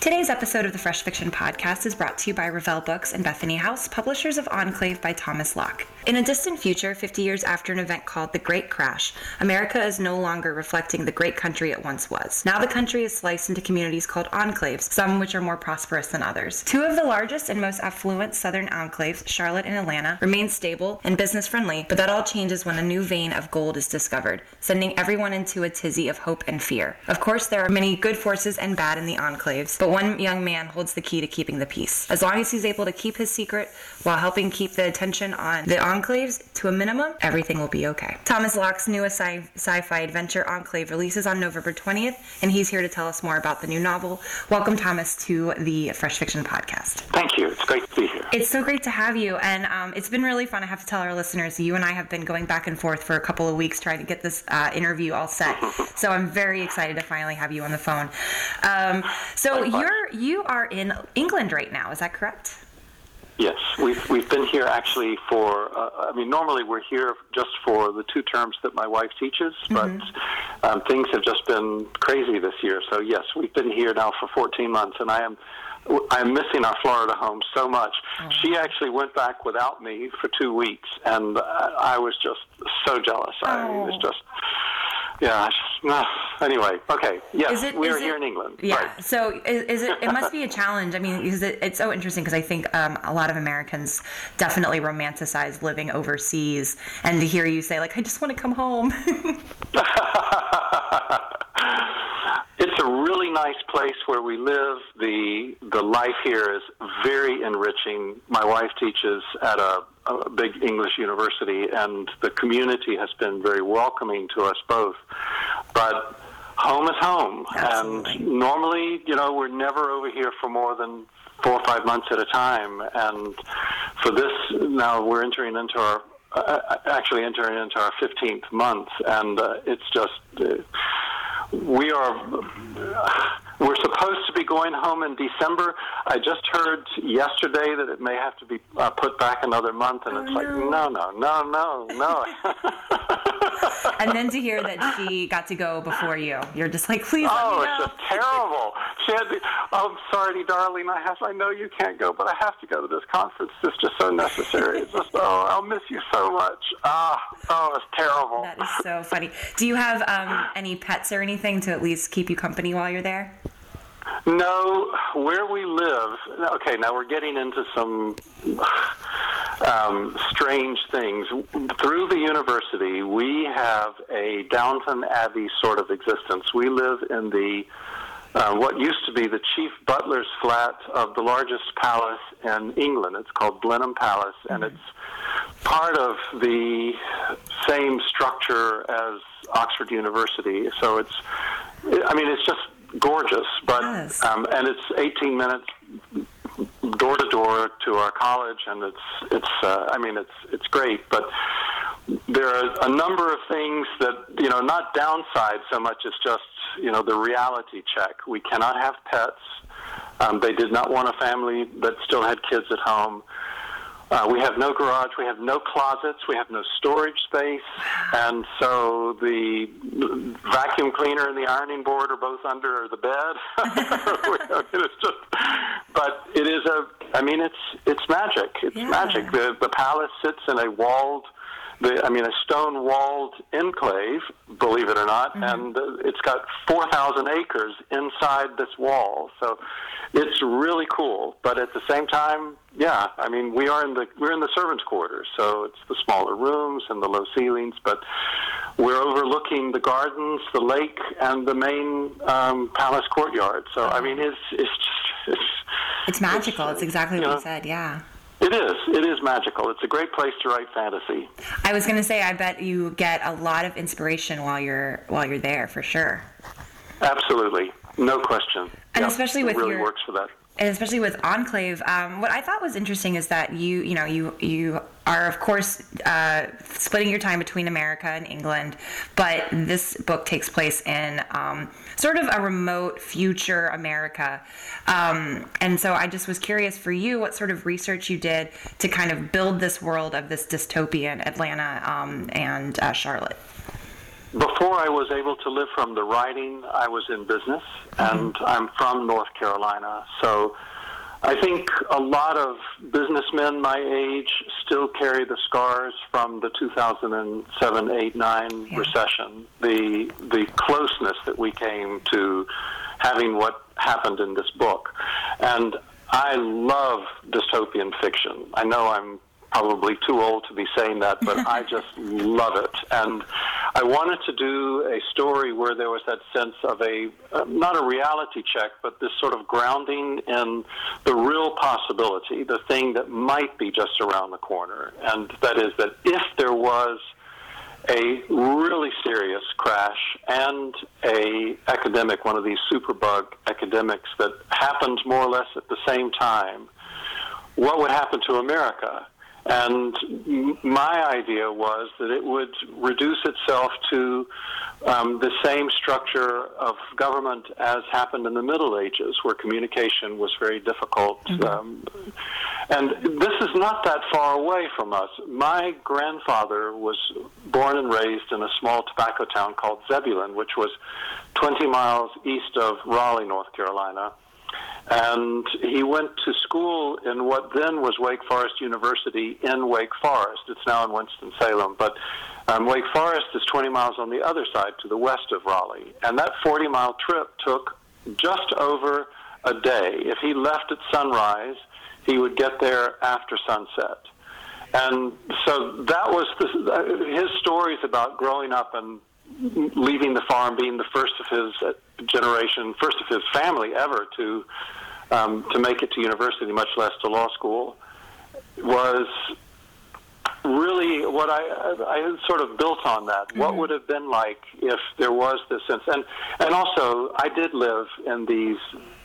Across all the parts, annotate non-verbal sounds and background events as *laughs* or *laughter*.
Today's episode of the Fresh Fiction Podcast is brought to you by Revell Books and Bethany House, publishers of Enclave by Thomas Locke. In a distant future, 50 years after an event called the Great Crash, America is no longer reflecting the great country it once was. Now the country is sliced into communities called enclaves, some which are more prosperous than others. Two of the largest and most affluent southern enclaves, Charlotte and Atlanta, remain stable and business friendly, but that all changes when a new vein of gold is discovered, sending everyone into a tizzy of hope and fear. Of course, there are many good forces and bad in the enclaves, but one young man holds the key to keeping the peace. As long as he's able to keep his secret while helping keep the attention on the enclaves to a minimum, everything will be okay. Thomas Locke's newest sci- sci-fi adventure, Enclave, releases on November 20th, and he's here to tell us more about the new novel. Welcome, Thomas, to the Fresh Fiction Podcast. Thank you. It's great to be here. It's so great to have you, and um, it's been really fun. I have to tell our listeners, you and I have been going back and forth for a couple of weeks trying to get this uh, interview all set. *laughs* so I'm very excited to finally have you on the phone. Um, so you're you are in England right now, is that correct? Yes, we've we've been here actually for. Uh, I mean, normally we're here just for the two terms that my wife teaches, but mm-hmm. um, things have just been crazy this year. So yes, we've been here now for 14 months, and I am. I'm missing our Florida home so much. Oh. She actually went back without me for two weeks, and I, I was just so jealous. Oh. I was just yeah. No. Anyway, okay. Yes, it, we're here it, in England. Yeah. Right. So is, is, it? It must be a challenge. I mean, because it, it's so interesting because I think um, a lot of Americans definitely romanticize living overseas, and to hear you say like, "I just want to come home." *laughs* *laughs* it's a really nice place where we live. the The life here is very enriching. My wife teaches at a a big English university, and the community has been very welcoming to us both. But home is home, Absolutely. and normally, you know, we're never over here for more than four or five months at a time. And for this, now we're entering into our uh, actually entering into our 15th month, and uh, it's just. Uh, we are we're supposed to be going home in December. I just heard yesterday that it may have to be uh, put back another month, and oh, it's no. like no, no, no, no, no. *laughs* and then to hear that she got to go before you, you're just like, please. Oh, it's just terrible. She had. To, oh, I'm sorry, darling. I have. I know you can't go, but I have to go to this conference. It's just so necessary. It's just. Oh, I'll miss you so much. Ah, oh, it's terrible. That is so funny. Do you have um, any pets or anything to at least keep you company while you're there? No, where we live. Okay, now we're getting into some um, strange things. Through the university, we have a Downton Abbey sort of existence. We live in the uh, what used to be the chief butler's flat of the largest palace in England. It's called Blenheim Palace, and mm-hmm. it's part of the same structure as Oxford University. So it's, I mean, it's just gorgeous, but yes. um, and it's 18 minutes door to door to our college, and it's it's uh, I mean it's it's great, but there are a number of things that you know not downside so much as just you know the reality check. We cannot have pets. Um, they did not want a family that still had kids at home. Uh, we have no garage, we have no closets, we have no storage space, and so the vacuum cleaner and the ironing board are both under the bed. *laughs* it's just, but it is a. I mean, it's it's magic. It's yeah. magic. The the palace sits in a walled the, I mean, a stone walled enclave, believe it or not, mm-hmm. and uh, it's got 4,000 acres inside this wall. So it's really cool. But at the same time, yeah, I mean, we are in the we're in the servants' quarters, so it's the smaller rooms and the low ceilings, but we're overlooking the gardens, the lake, and the main um, palace courtyard. So I mean, it's it's just, it's, it's magical. It's, it's exactly what know, you said. Yeah. It is. It is magical. It's a great place to write fantasy. I was going to say, I bet you get a lot of inspiration while you're while you're there, for sure. Absolutely, no question. And yep. especially with it really your, works for that and especially with Enclave, um, what I thought was interesting is that you, you know, you you are of course uh, splitting your time between America and England, but this book takes place in um, sort of a remote future America, um, and so I just was curious for you what sort of research you did to kind of build this world of this dystopian Atlanta um, and uh, Charlotte. Before I was able to live from the writing, I was in business, mm-hmm. and I'm from North Carolina. So I think a lot of businessmen my age still carry the scars from the 2007, 8, 9 yeah. recession. The the closeness that we came to having what happened in this book, and I love dystopian fiction. I know I'm probably too old to be saying that, but I *laughs* just love it. And I wanted to do a story where there was that sense of a, uh, not a reality check, but this sort of grounding in the real possibility, the thing that might be just around the corner. And that is that if there was a really serious crash and a epidemic, one of these superbug epidemics that happened more or less at the same time, what would happen to America? And my idea was that it would reduce itself to um, the same structure of government as happened in the Middle Ages, where communication was very difficult. Mm-hmm. Um, and this is not that far away from us. My grandfather was born and raised in a small tobacco town called Zebulon, which was 20 miles east of Raleigh, North Carolina. And he went to school in what then was Wake Forest University in Wake Forest. It's now in Winston-Salem. But um, Wake Forest is 20 miles on the other side to the west of Raleigh. And that 40 mile trip took just over a day. If he left at sunrise, he would get there after sunset. And so that was the, his stories about growing up and leaving the farm, being the first of his uh, generation, first of his family ever to um, to make it to university, much less to law school, was really what I I sort of built on that. Mm-hmm. What would have been like if there was this sense, and and also I did live in these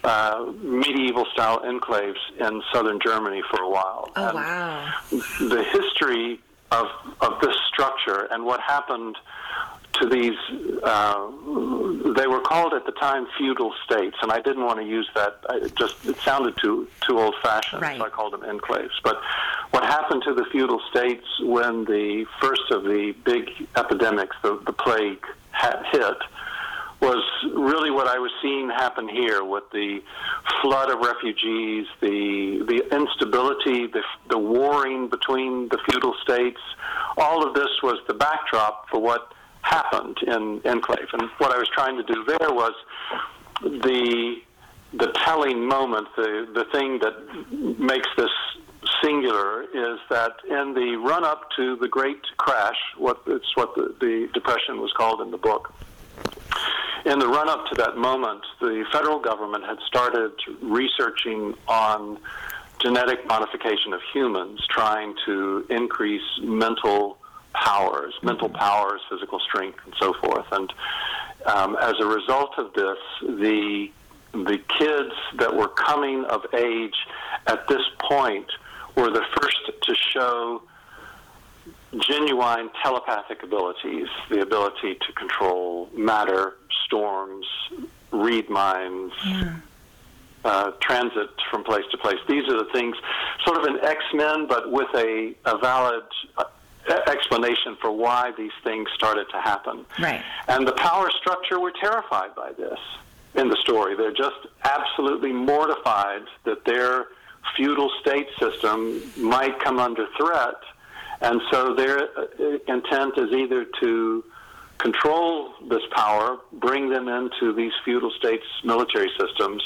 uh, medieval style enclaves in southern Germany for a while. Oh and wow! The history of of this structure and what happened to these, uh, they were called at the time feudal states, and I didn't want to use that. It just it sounded too too old fashioned, right. so I called them enclaves. But what happened to the feudal states when the first of the big epidemics, the, the plague, hit? was really what I was seeing happen here with the flood of refugees, the the instability, the, the warring between the feudal states. All of this was the backdrop for what happened in Enclave. And what I was trying to do there was the the telling moment, the the thing that makes this singular is that in the run up to the Great Crash, what it's what the, the depression was called in the book. In the run up to that moment, the federal government had started researching on genetic modification of humans, trying to increase mental powers, mental powers, physical strength, and so forth. And um, as a result of this, the the kids that were coming of age at this point were the first to show genuine telepathic abilities, the ability to control matter, storms, read minds. Yeah. Uh, transit from place to place. These are the things, sort of an X Men, but with a, a valid uh, explanation for why these things started to happen. Right. And the power structure were terrified by this in the story. They're just absolutely mortified that their feudal state system might come under threat. And so their uh, intent is either to control this power, bring them into these feudal states' military systems,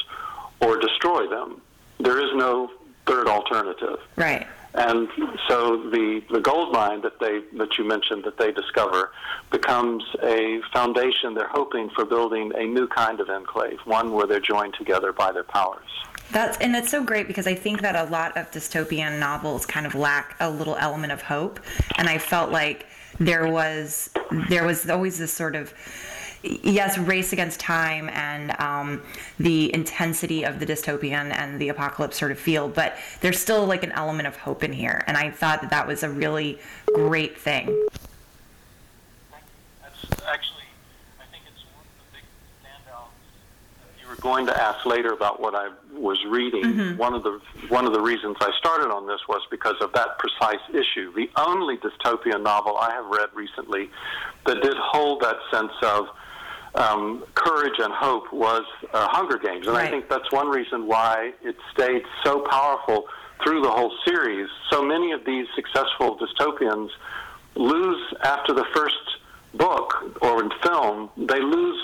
or destroy them. There is no third alternative. Right. And so the, the gold mine that they that you mentioned that they discover becomes a foundation they're hoping for building a new kind of enclave, one where they're joined together by their powers. That's and it's so great because I think that a lot of dystopian novels kind of lack a little element of hope, and I felt like there was there was always this sort of yes, race against time and um, the intensity of the dystopian and the apocalypse sort of feel, but there's still like an element of hope in here. And I thought that that was a really great thing. That's actually, I think it's one of the big standouts. You were going to ask later about what I was reading. Mm-hmm. One of the one of the reasons I started on this was because of that precise issue. The only dystopian novel I have read recently that did hold that sense of um, courage and hope was uh, Hunger Games, and right. I think that's one reason why it stayed so powerful through the whole series. So many of these successful dystopians lose after the first book or in film. They lose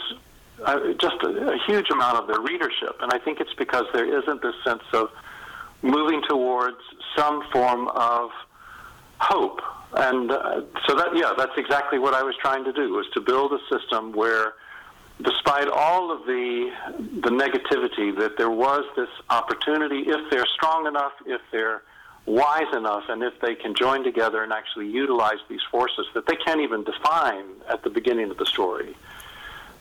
uh, just a, a huge amount of their readership, and I think it's because there isn't this sense of moving towards some form of hope. And uh, so that, yeah, that's exactly what I was trying to do, was to build a system where despite all of the the negativity, that there was this opportunity if they're strong enough, if they're wise enough, and if they can join together and actually utilize these forces that they can't even define at the beginning of the story,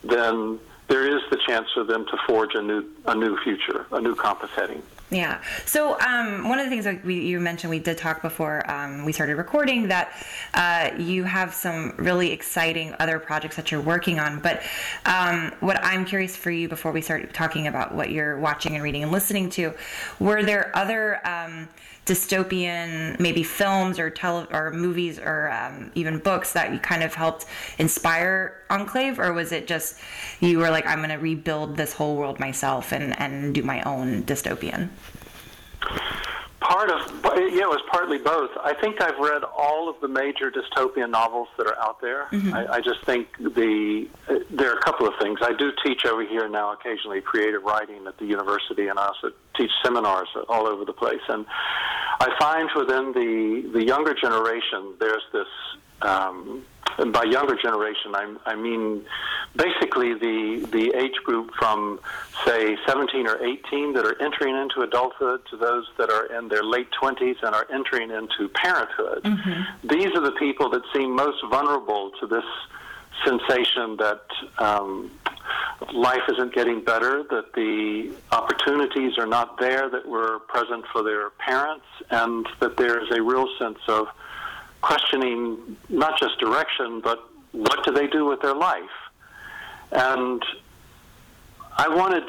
then there is the chance for them to forge a new a new future, a new compass heading. Yeah. So um, one of the things that we, you mentioned, we did talk before um, we started recording that uh, you have some really exciting other projects that you're working on. But um, what I'm curious for you before we start talking about what you're watching and reading and listening to, were there other um, dystopian maybe films or tele or movies or um, even books that you kind of helped inspire Enclave, or was it just you were like, I'm going to rebuild this whole world myself and and do my own dystopian? Part of yeah, it was partly both. I think I've read all of the major dystopian novels that are out there. Mm-hmm. I, I just think the uh, there are a couple of things. I do teach over here now occasionally creative writing at the university, and I also teach seminars all over the place. And I find within the the younger generation, there's this um, and by younger generation, I, I mean basically the the age group from say 17 or 18 that are entering into adulthood to those that are in their late 20s and are entering into parenthood. Mm-hmm. These are the people that seem most vulnerable to this sensation that um, life isn't getting better, that the opportunities are not there that were present for their parents, and that there's a real sense of questioning not just direction, but what do they do with their life? And I wanted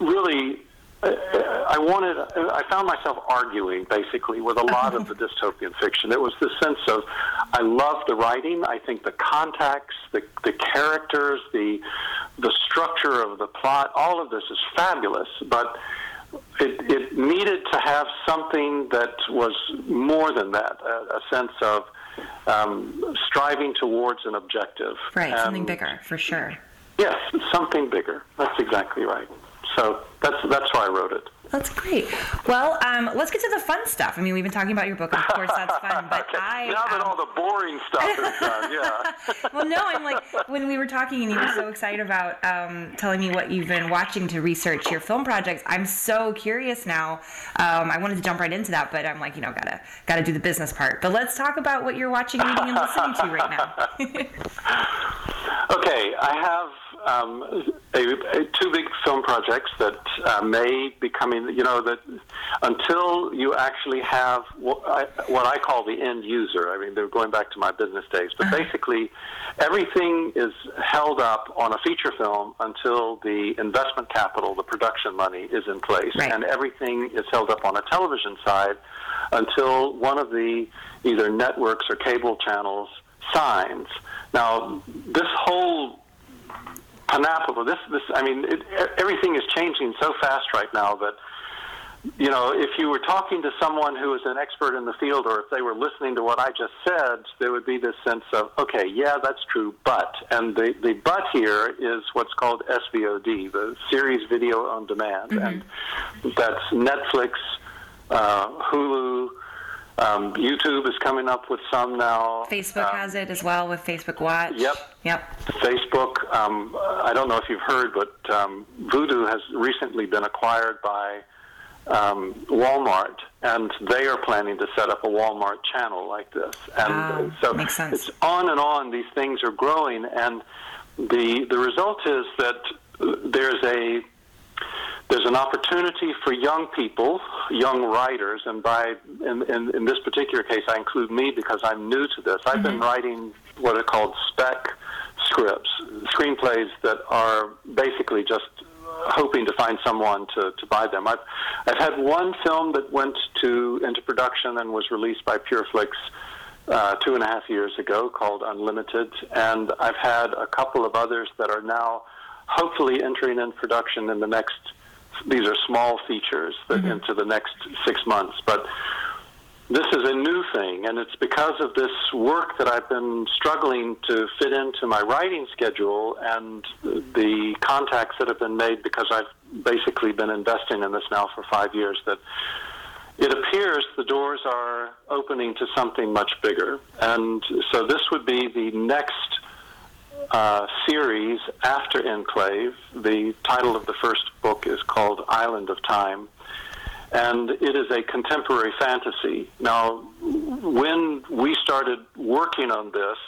really, uh, uh, I wanted, uh, I found myself arguing basically with a lot of the *laughs* dystopian fiction. It was the sense of, I love the writing. I think the context, the, the characters, the, the structure of the plot, all of this is fabulous. But it, it needed to have something that was more than that, a, a sense of um, striving towards an objective. Right, and something bigger, for sure. Yes, something bigger. That's exactly right. So that's that's why I wrote it. That's great. Well, um, let's get to the fun stuff. I mean, we've been talking about your book, of course, that's fun. *laughs* But okay. I now that um, all the boring stuff is done, *laughs* yeah. well, no, I'm like when we were talking and you were so excited about um, telling me what you've been watching to research your film projects. I'm so curious now. Um, I wanted to jump right into that, but I'm like, you know, gotta gotta do the business part. But let's talk about what you're watching, reading, and listening to right now. *laughs* okay, I have um, a, a, two big film projects that uh, may be coming. You know that until you actually have what I, what I call the end user. I mean, they're going back to my business days, but uh-huh. basically, everything is held up on a feature film until the investment capital, the production money, is in place, right. and everything is held up on a television side until one of the either networks or cable channels signs. Now, this whole panoply. This, this, I mean, it, everything is changing so fast right now that, you know, if you were talking to someone who is an expert in the field, or if they were listening to what I just said, there would be this sense of, okay, yeah, that's true, but, and the the but here is what's called SVOD, the series video on demand, mm-hmm. and that's Netflix, uh, Hulu. Um, YouTube is coming up with some now. Facebook um, has it as well with Facebook Watch. Yep. Yep. Facebook. Um, I don't know if you've heard, but um, Vudu has recently been acquired by um, Walmart, and they are planning to set up a Walmart channel like this. And ah, so makes sense. it's on and on. These things are growing, and the the result is that there's a there's an opportunity for young people, young writers, and by in, in, in, this particular case, I include me because I'm new to this. I've mm-hmm. been writing what are called spec scripts, screenplays that are basically just hoping to find someone to, to buy them. I've I've had one film that went to into production and was released by PureFlix uh, two and a half years ago called Unlimited, and I've had a couple of others that are now hopefully entering in production in the next. These are small features that mm-hmm. into the next six months, but this is a new thing, and it's because of this work that I've been struggling to fit into my writing schedule and the contacts that have been made because I've basically been investing in this now for five years that it appears the doors are opening to something much bigger. And so this would be the next uh, series after Enclave. The title of the first book is called Island of Time and it is a contemporary fantasy. Now, when we started working on this,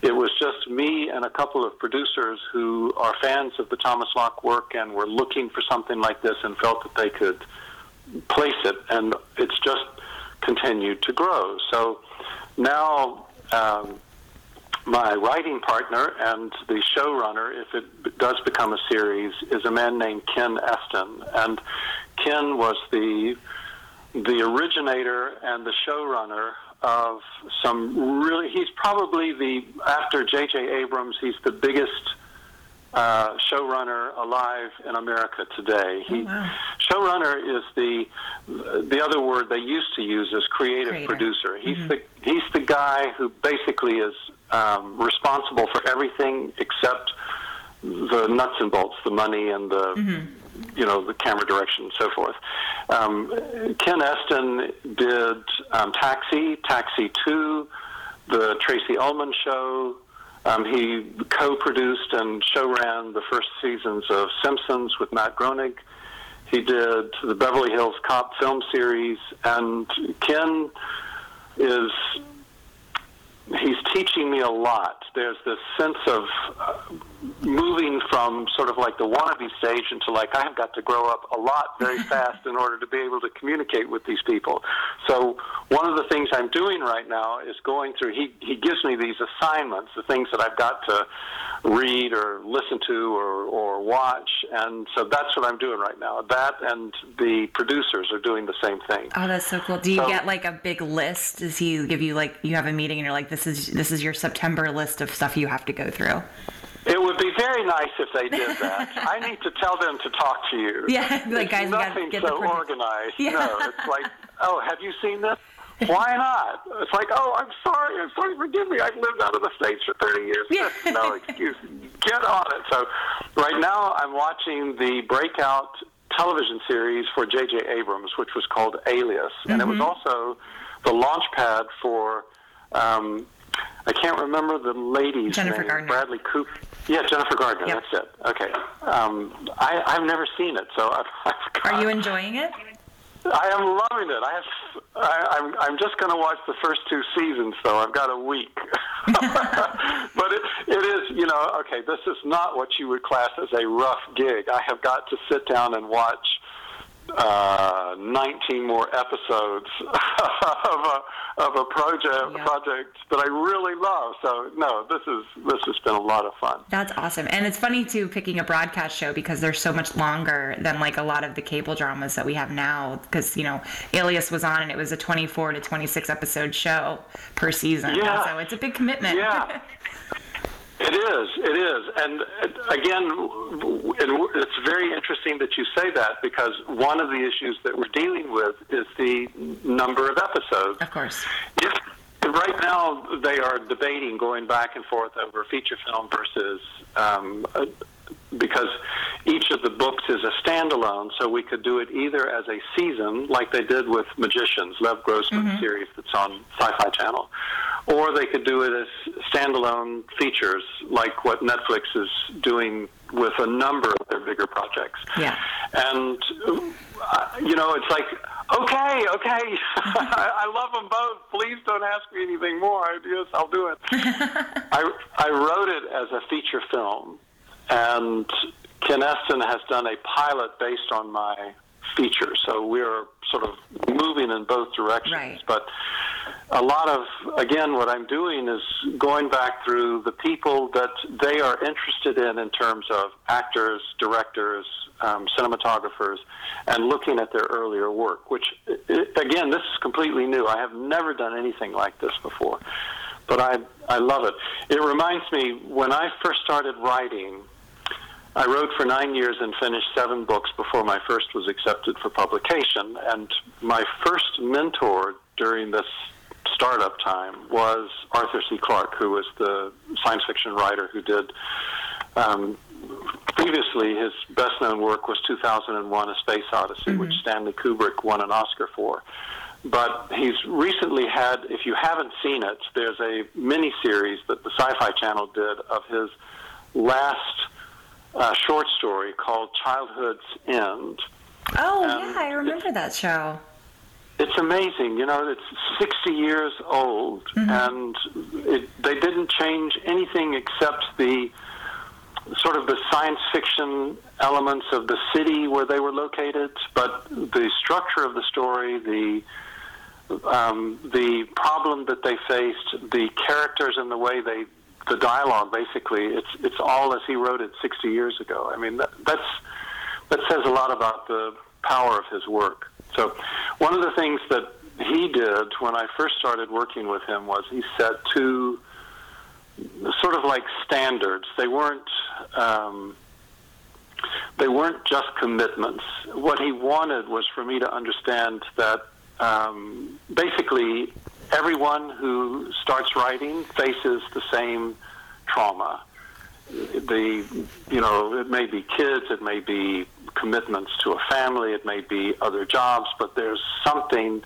it was just me and a couple of producers who are fans of the Thomas Locke work and were looking for something like this and felt that they could place it, and it's just continued to grow. So now, um, my writing partner and the showrunner, if it does become a series, is a man named Ken Estin, and Ken was the the originator and the showrunner of some really. He's probably the after J.J. Abrams. He's the biggest uh, showrunner alive in America today. He, oh, wow. Showrunner is the the other word they used to use is creative Creator. producer. He's mm-hmm. the he's the guy who basically is um, responsible for everything except the nuts and bolts, the money and the mm-hmm you know the camera direction and so forth. Um, Ken Estin did um, Taxi, Taxi Two, the Tracey Ullman Show. Um, he co-produced and show-ran the first seasons of Simpsons with Matt Groening. He did the Beverly Hills Cop film series, and Ken is he's teaching me a lot. There's this sense of uh, moving from sort of like the wannabe stage into like I have got to grow up a lot very *laughs* fast in order to be able to communicate with these people. So one of the things I'm doing right now is going through. He he gives me these assignments, the things that I've got to read or listen to or or watch, and so that's what I'm doing right now. That and the producers are doing the same thing. Oh, that's so cool. Do you so, get like a big list? Does he give you like you have a meeting and you're like, this is this is your September list of stuff you have to go through? It would be very nice if they did that. I need to tell them to talk to you. Yeah, *laughs* like guys, nothing get so organized. Yeah. No, it's like, oh, have you seen this? Why not? It's like, oh, I'm sorry, I'm sorry, forgive me. I've lived out of the states for 30 years. Yeah. *laughs* no excuse. Get on it. So, right now, I'm watching the breakout television series for J.J. Abrams, which was called Alias, mm-hmm. and it was mm-hmm. also the launch pad for. Um, I can't remember the lady's Jennifer name. Gardner. Bradley Cooper. Yeah, Jennifer Gardner. Yep. That's it. Okay. Um, I, I've never seen it, so *laughs* I've, I've Are you enjoying it? I am loving it. I have. I, I'm. I'm just going to watch the first two seasons, though. I've got a week. *laughs* but it, it is. You know. Okay. This is not what you would class as a rough gig. I have got to sit down and watch uh, 19 more episodes *laughs* of a of a project yeah. project that I really love. So no, this is this has been a lot of fun. That's awesome, and it's funny too picking a broadcast show because they're so much longer than like a lot of the cable dramas that we have now. Because you know, Alias was on and it was a 24 to 26 episode show per season. Yeah. So it's a big commitment. Yeah. *laughs* It is. It is. And again, it's very interesting that you say that because one of the issues that we're dealing with is the number of episodes. Of course. If, right now, they are debating going back and forth over feature film versus um, because each of the books is a standalone, so we could do it either as a season, like they did with Magicians, Lev Grossman's mm-hmm. series that's on Sci-Fi Channel, or they could do it as standalone features, like what Netflix is doing with a number of their bigger projects. Yeah. And uh, you know, it's like, okay, okay, *laughs* I love them both. Please don't ask me anything more. Yes, I'll do it. *laughs* I I wrote it as a feature film, and Ken Estin has done a pilot based on my feature. So we're sort of moving in both directions. Right. But a lot of, again, what I'm doing is going back through the people that they are interested in in terms of actors, directors, um, cinematographers and looking at their earlier work, which, again, this is completely new. I have never done anything like this before, but I, I love it. It reminds me when I first started writing, I wrote for nine years and finished seven books before my first was accepted for publication. And my first mentor during this startup time was Arthur C. Clarke, who was the science fiction writer who did. Um, previously, his best known work was 2001 A Space Odyssey, mm-hmm. which Stanley Kubrick won an Oscar for. But he's recently had, if you haven't seen it, there's a mini series that the Sci Fi Channel did of his last uh, short story called Childhood's End. Oh, and yeah, I remember that show. It's amazing. You know, it's 60 years old, mm-hmm. and it, they didn't change anything except the sort of the science fiction elements of the city where they were located, but the structure of the story, the um, the problem that they faced, the characters and the way they the dialogue basically it's it's all as he wrote it 60 years ago. I mean that, that's that says a lot about the power of his work. So one of the things that he did when I first started working with him was he set two sort of like standards. They weren't um, they weren't just commitments. What he wanted was for me to understand that um, basically everyone who starts writing faces the same trauma. The, you know, it may be kids, it may be commitments to a family, it may be other jobs, but there's something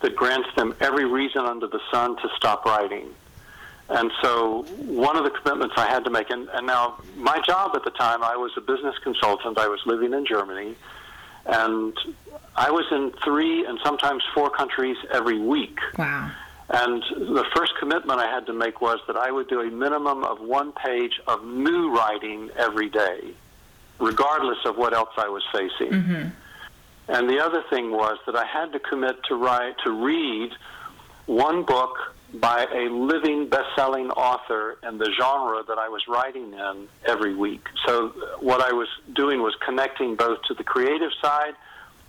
that grants them every reason under the sun to stop writing. And so one of the commitments I had to make, and, and now my job at the time, I was a business consultant. I was living in Germany, and I was in three and sometimes four countries every week. Wow. And the first commitment I had to make was that I would do a minimum of one page of new writing every day, regardless of what else I was facing. Mm-hmm. And the other thing was that I had to commit to write to read one book by a living best-selling author in the genre that I was writing in every week. So what I was doing was connecting both to the creative side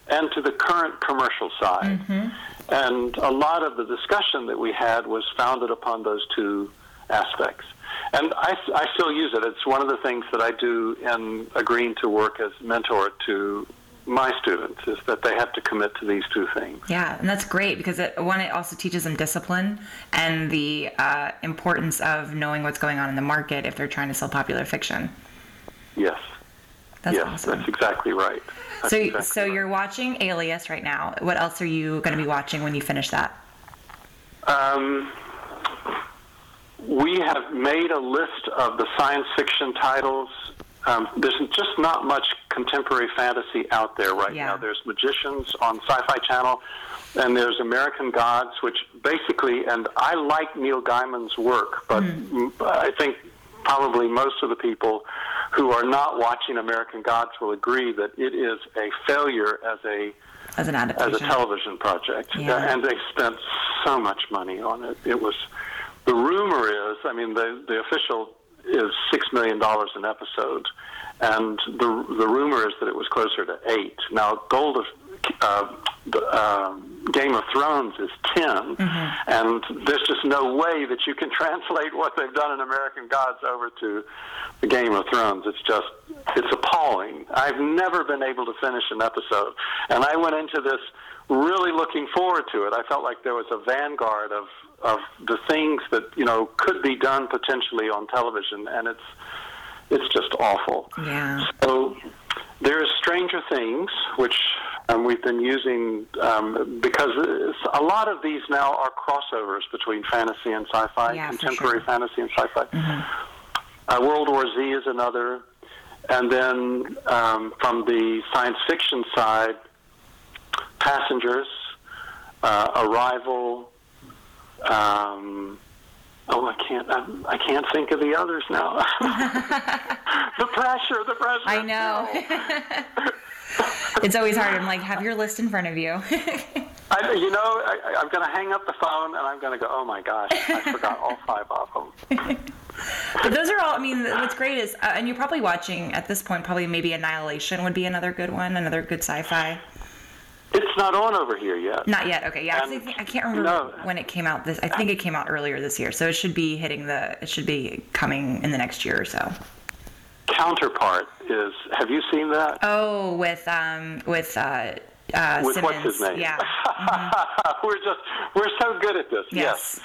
and to the current commercial side. Mm-hmm. And a lot of the discussion that we had was founded upon those two aspects. And I, I still use it. It's one of the things that I do in agreeing to work as mentor to my students is that they have to commit to these two things. Yeah, and that's great because it, one, it also teaches them discipline and the uh, importance of knowing what's going on in the market if they're trying to sell popular fiction. Yes. That's yes, awesome. that's exactly right. That's so, exactly so right. you're watching Alias right now. What else are you going to be watching when you finish that? Um, we have made a list of the science fiction titles. Um, there's just not much contemporary fantasy out there right yeah. now. There's Magicians on Sci-Fi Channel, and there's American Gods, which basically, and I like Neil Gaiman's work, but mm. I think probably most of the people who are not watching American Gods will agree that it is a failure as a as an adaptation. as a television project, yeah. and they spent so much money on it. It was the rumor is, I mean, the the official is six million dollars an episode, and the the rumor is that it was closer to eight. Now, Gold of uh, the, uh, Game of Thrones is 10, mm-hmm. and there's just no way that you can *laughs* translate what they've done in American Gods over to the Game of Thrones. It's just, it's appalling. I've never been able to finish an episode, and I went into this really looking forward to it. I felt like there was a vanguard of of the things that you know could be done potentially on television, and it's it's just awful. Yeah. So there's Stranger Things, which um, we've been using um, because a lot of these now are crossovers between fantasy and sci-fi, yeah, contemporary sure. fantasy and sci-fi. Mm-hmm. Uh, World War Z is another, and then um, from the science fiction side, Passengers, uh, Arrival. Um, Oh, I can't. I, I, can't think of the others now. *laughs* the pressure, the pressure. I know. *laughs* it's always hard. I'm like, have your list in front of you. *laughs* I, you know, I, am going to hang up the phone and I'm going to go. Oh my gosh, I forgot all five of them. but those are all. I mean, what's great is, uh, and you're probably watching at this point. Probably maybe Annihilation would be another good one, another good sci-fi. It's not on over here yet. Not yet. Okay, yeah. I, think, I can't remember no. when it came out. This I think it came out earlier this year, so it should be hitting the. It should be coming in the next year or so. Counterpart is. Have you seen that? Oh, with um with uh, uh With Simmons. what's his name? Yeah. *laughs* we're just we're so good at this. Yes.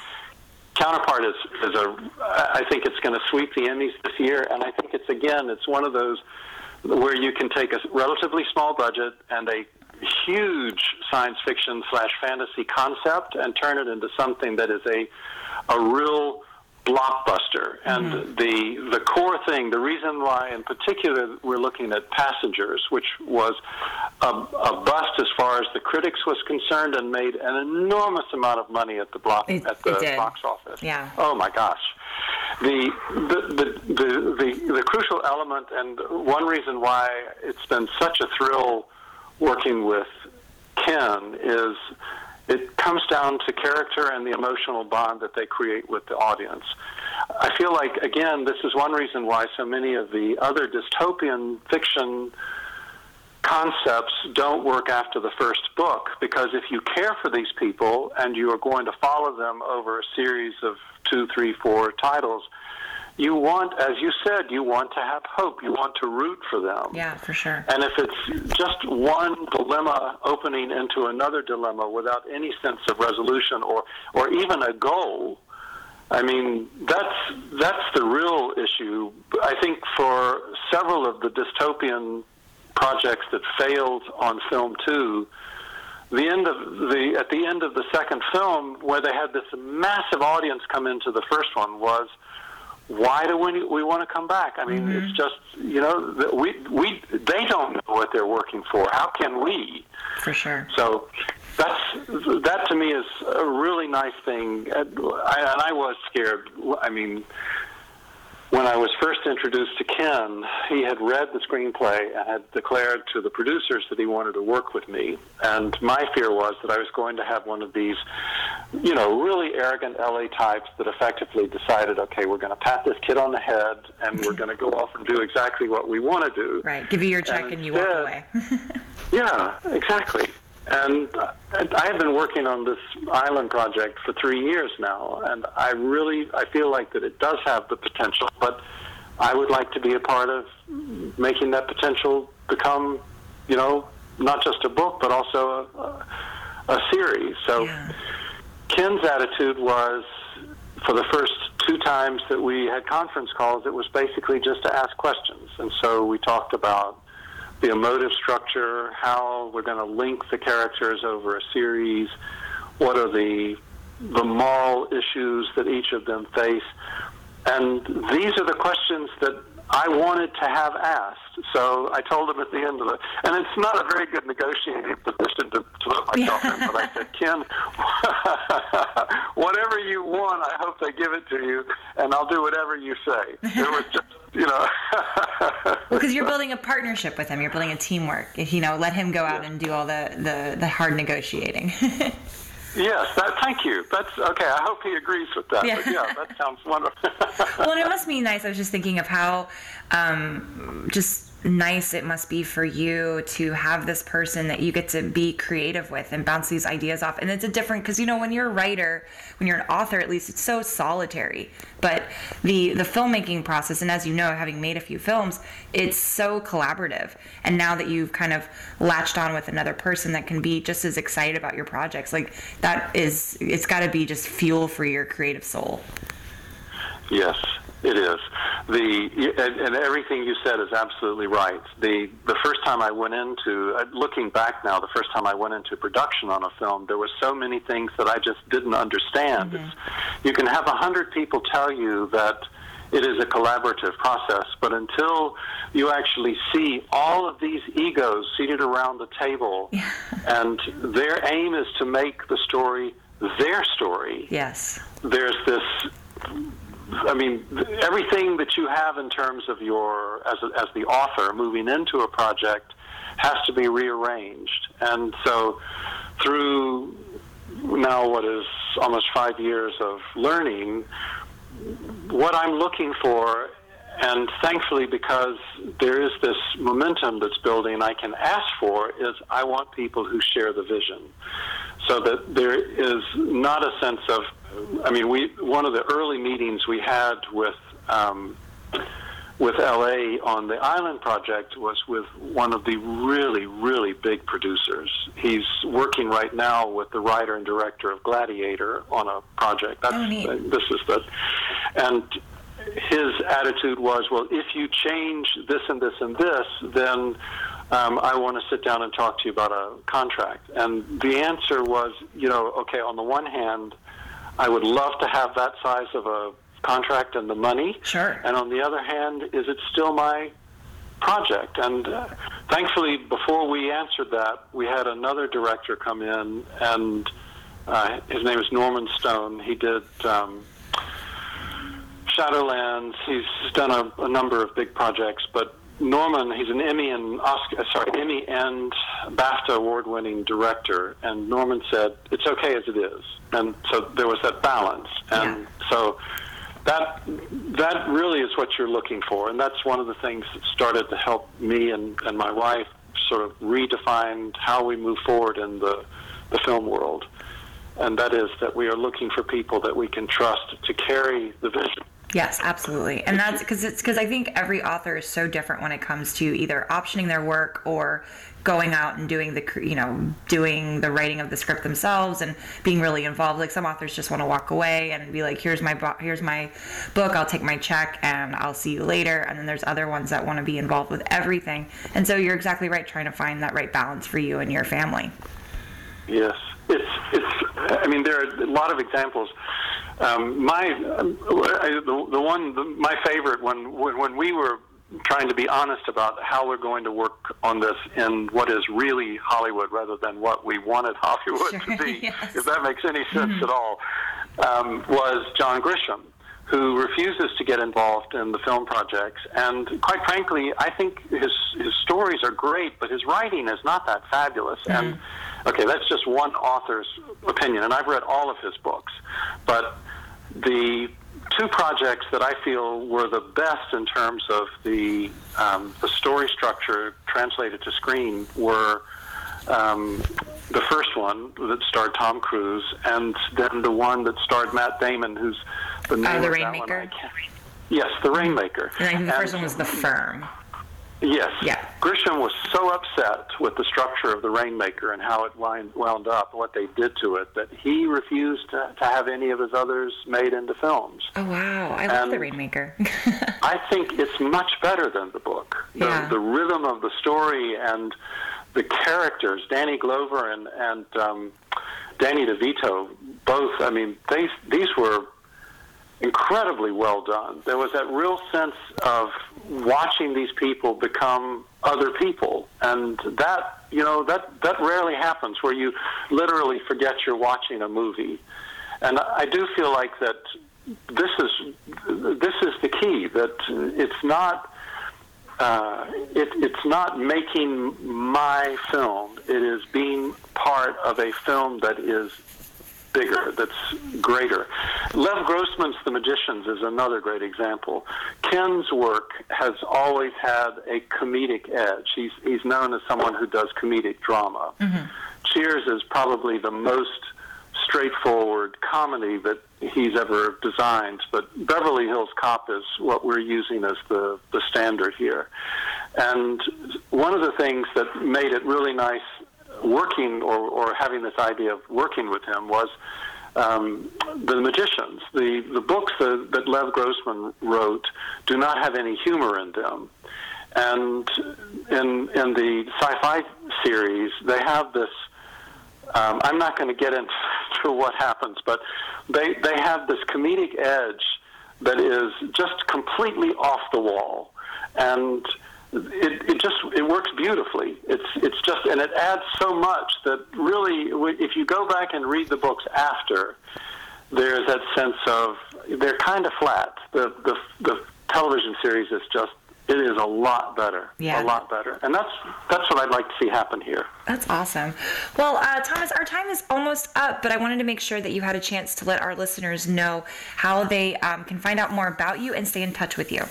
Counterpart is is a. I think it's going to sweep the Emmys this year, and I think it's again it's one of those where you can take a relatively small budget and a huge science fiction slash fantasy concept and turn it into something that is a a real blockbuster. And mm-hmm. the the core thing, the reason why in particular we're looking at Passengers, which was a, a bust as far as the critics was concerned and made an enormous amount of money at the block It- at the box office. Yeah. Oh my gosh. The the, the the the the crucial element and one reason why it's been such a thrill working with Ken is it comes down to character and the emotional bond that they create with the audience. I feel like again this is one reason why so many of the other dystopian fiction concepts don't work after the first book because if you care for these people and you are going to follow them over a series of two, three, four titles, you want, as you said, you want to have hope. You want to root for them. Yeah, for sure. And if it's just one dilemma opening into another dilemma without any sense of resolution or, or even a goal, I mean, that's that's the real issue. I think for several of the dystopian projects that failed on film too, the end of the at the end of the second film, where they had this massive audience come into the first one, was why do we we want to come back? I mean, it's mm-hmm. just you know we we they don't know what they're working for. How can we? For sure. So that's that to me is a really nice thing. And I, and I was scared. I mean, when I was first introduced to Ken, he had read the screenplay and had declared to the producers that he wanted to work with me. And my fear was that I was going to have one of these, you know, really arrogant LA types that effectively decided, okay, we're going to pat this kid on the head and we're going to go off and do exactly what we want to do. Right. Give you your check and, you walk away. *laughs* Yeah, exactly. And I have been working on this island project for three years now, and I really I feel like that it does have the potential, but I would like to be a part of making that potential become, you know, not just a book but also a, a series. So Yeah. Ken's attitude was for the first two times that we had conference calls, it was basically just to ask questions. And so we talked about the emotive structure, how we're going to link the characters over a series, what are the the moral issues that each of them face. And these are the questions that I wanted to have asked. So I told him at the end of it, and it's not a very good negotiating position to, to put myself in, but I said, *laughs* Ken, *laughs* whatever you want, I hope they give it to you, and I'll do whatever you say. It was *laughs* just, you know. Because you're building a partnership with him. You're building a teamwork. You know, let him go out Yeah. and do all the, the, the hard negotiating. Yes, that, thank you. That's okay. I hope he agrees with that. Yeah. But yeah, that sounds wonderful. *laughs* well, and it must be nice. I was just thinking of how um, just nice it must be for you to have this person that you get to be creative with and bounce these ideas off. And it's a different because you know when you're a writer, when you're an author, at least it's so solitary. But the the filmmaking process, and as you know, having made a few films, it's so collaborative. And now that you've kind of latched on with another person that can be just as excited about your projects, like that is, it's got to be just fuel for your creative soul. Yes, it is. The and, and everything you said is absolutely right. The the first time I went into uh, looking back now, the first time I went into production on a film, there were so many things that I just didn't understand. It's, you can have a hundred people tell you that it is a collaborative process, but until you actually see all of these egos seated around the table, *laughs* and their aim is to make the story their story Yes. there's this I mean, everything that you have in terms of your as a, as the author moving into a project has to be rearranged, and so through now what is almost five years of learning, what I'm looking for, and thankfully because there is this momentum that's building, I can ask for is I want people who share the vision, so that there is not a sense of. I mean, we one of the early meetings we had with. Um, with LA on the Island project was with one of the really, really big producers. He's working right now with the writer and director of Gladiator on a project. That's, oh. This is the, and his attitude was, well, if you change this and this and this, then um, I want to sit down and talk to you about a contract. And the answer was, you know, okay, on the one hand, I would love to have that size of a contract and the money. Sure. And on the other hand, is it still my project? And uh, thankfully, before we answered that, we had another director come in, and uh, his name is Norman Stone. He did um, Shadowlands. He's done a, a number of big projects, but Norman, he's an Emmy and Oscar, uh, sorry, Emmy and BAFTA award-winning director, and Norman said it's okay as it is, and so there was that balance, and yeah. so that that really is what you're looking for, and that's one of the things that started to help me and, and my wife sort of redefine how we move forward in the the film world, and that is that we are looking for people that we can trust to carry the vision Yes, absolutely. And that's because it's because I think every author is so different when it comes to either optioning their work or going out and doing the you know doing the writing of the script themselves and being really involved. Like some authors just want to walk away and be like here's my bo- here's my book I'll take my check and I'll see you later. And then there's other ones that want to be involved with everything. And so you're exactly right trying to find that right balance for you and your family. Yes. It's it's I mean there are a lot of examples um, my the, the one the, my favorite when when we were trying to be honest about how we're going to work on this in what is really Hollywood rather than what we wanted Hollywood sure, to be, *laughs* yes. if that makes any sense mm-hmm. at all, um, was John Grisham, who refuses to get involved in the film projects. And quite frankly, I think his his stories are great, but his writing is not that fabulous. Mm-hmm. And okay, that's just one author's opinion, and I've read all of his books, but the two projects that I feel were the best in terms of the um, the story structure translated to screen were um, the first one that starred Tom Cruise, and then the one that starred Matt Damon, who's the name uh, the Rainmaker. Yes, the Rainmaker. And I think the and, first one was the Firm. Yes. Yeah. Grisham was so upset with the structure of the Rainmaker and how it wind, wound up, what they did to it, that he refused to, to have any of his others made into films. Oh wow! I love the Rainmaker. *laughs* I think it's much better than the book. The, yeah. the rhythm of the story and the characters, Danny Glover and and um, Danny DeVito, both. I mean, they these were incredibly well done. There was that real sense of watching these people become other people, and that you know that that rarely happens where you literally forget you're watching a movie. And I do feel like that this is this is the key that it's not uh, it, it's not making my film. It is being part of a film that is bigger, that's greater. Lev Grossman's The Magicians is another great example. Ken's work has always had a comedic edge. He's, he's known as someone who does comedic drama. Mm-hmm. Cheers is probably the most straightforward comedy that he's ever designed, but Beverly Hills Cop is what we're using as the, the standard here. And one of the things that made it really nice working or, or having this idea of working with him was um, the magicians. The the books that, that Lev Grossman wrote do not have any humor in them, and in in the sci-fi series they have this. Um, I'm not going to get into *laughs* what happens, but they they have this comedic edge that is just completely off the wall, and it, it just it works beautifully. It's it's just and it adds so much that really, if you go back and read the books after, there's that sense of they're kind of flat. The the the television series is just it is a lot better. Yeah. A lot better. And that's that's what I'd like to see happen here. That's awesome. Well, uh, Thomas, our time is almost up, but I wanted to make sure that you had a chance to let our listeners know how they um, can find out more about you and stay in touch with you.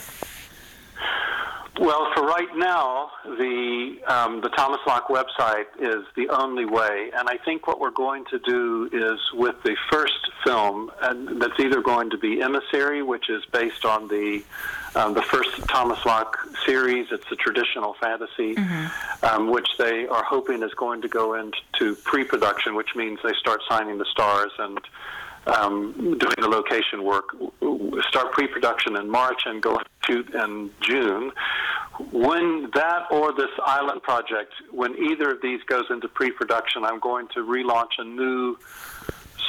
Well, for right now, the um, the Thomas Locke website is the only way, and I think what we're going to do is with the first film, and that's either going to be Emissary, which is based on the um, the first Thomas Locke series. It's a traditional fantasy, um, which they are hoping is going to go into pre-production, which means they start signing the stars and um, doing the location work. Start pre-production in March and go shoot in June. When that or this island project, when either of these goes into pre-production, I'm going to relaunch a new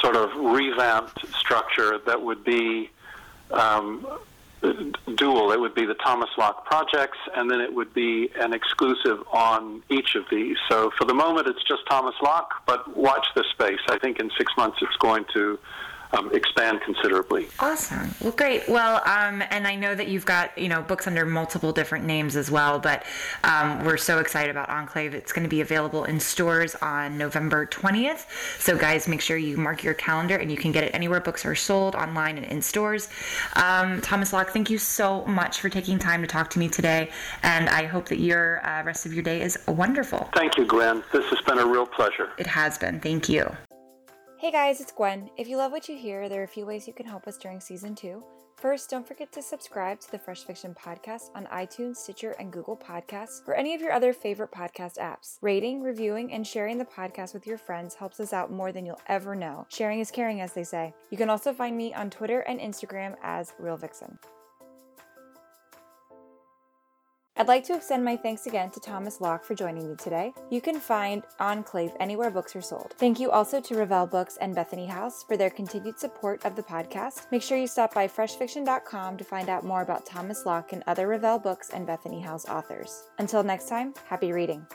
sort of revamped structure that would be um, dual. It would be the Thomas Locke projects, and then it would be an exclusive on each of these. So for the moment, it's just Thomas Locke, but watch this space. I think in six months, it's going to um, expand considerably. Awesome. Well, great. Well, um, and I know that you've got you know books under multiple different names as well, but um, we're so excited about Enclave. It's going to be available in stores on November 20th. So, guys, make sure you mark your calendar, and you can get it anywhere books are sold, online and in stores. Um, Thomas Locke, thank you so much for taking time to talk to me today, and I hope that your uh, rest of your day is wonderful. Thank you, Glenn. This has been a real pleasure. It has been. Thank you. Hey guys, it's Gwen. If you love what you hear, there are a few ways you can help us during season two. First, don't forget to subscribe to the Fresh Fiction Podcast on iTunes, Stitcher, and Google Podcasts, or any of your other favorite podcast apps. Rating, reviewing, and sharing the podcast with your friends helps us out more than you'll ever know. Sharing is caring, as they say. You can also find me on Twitter and Instagram as Real Vixen. I'd like to extend my thanks again to Thomas Locke for joining me today. You can find Enclave anywhere books are sold. Thank you also to Revell Books and Bethany House for their continued support of the podcast. Make sure you stop by freshfiction.com to find out more about Thomas Locke and other Revell Books and Bethany House authors. Until next time, happy reading.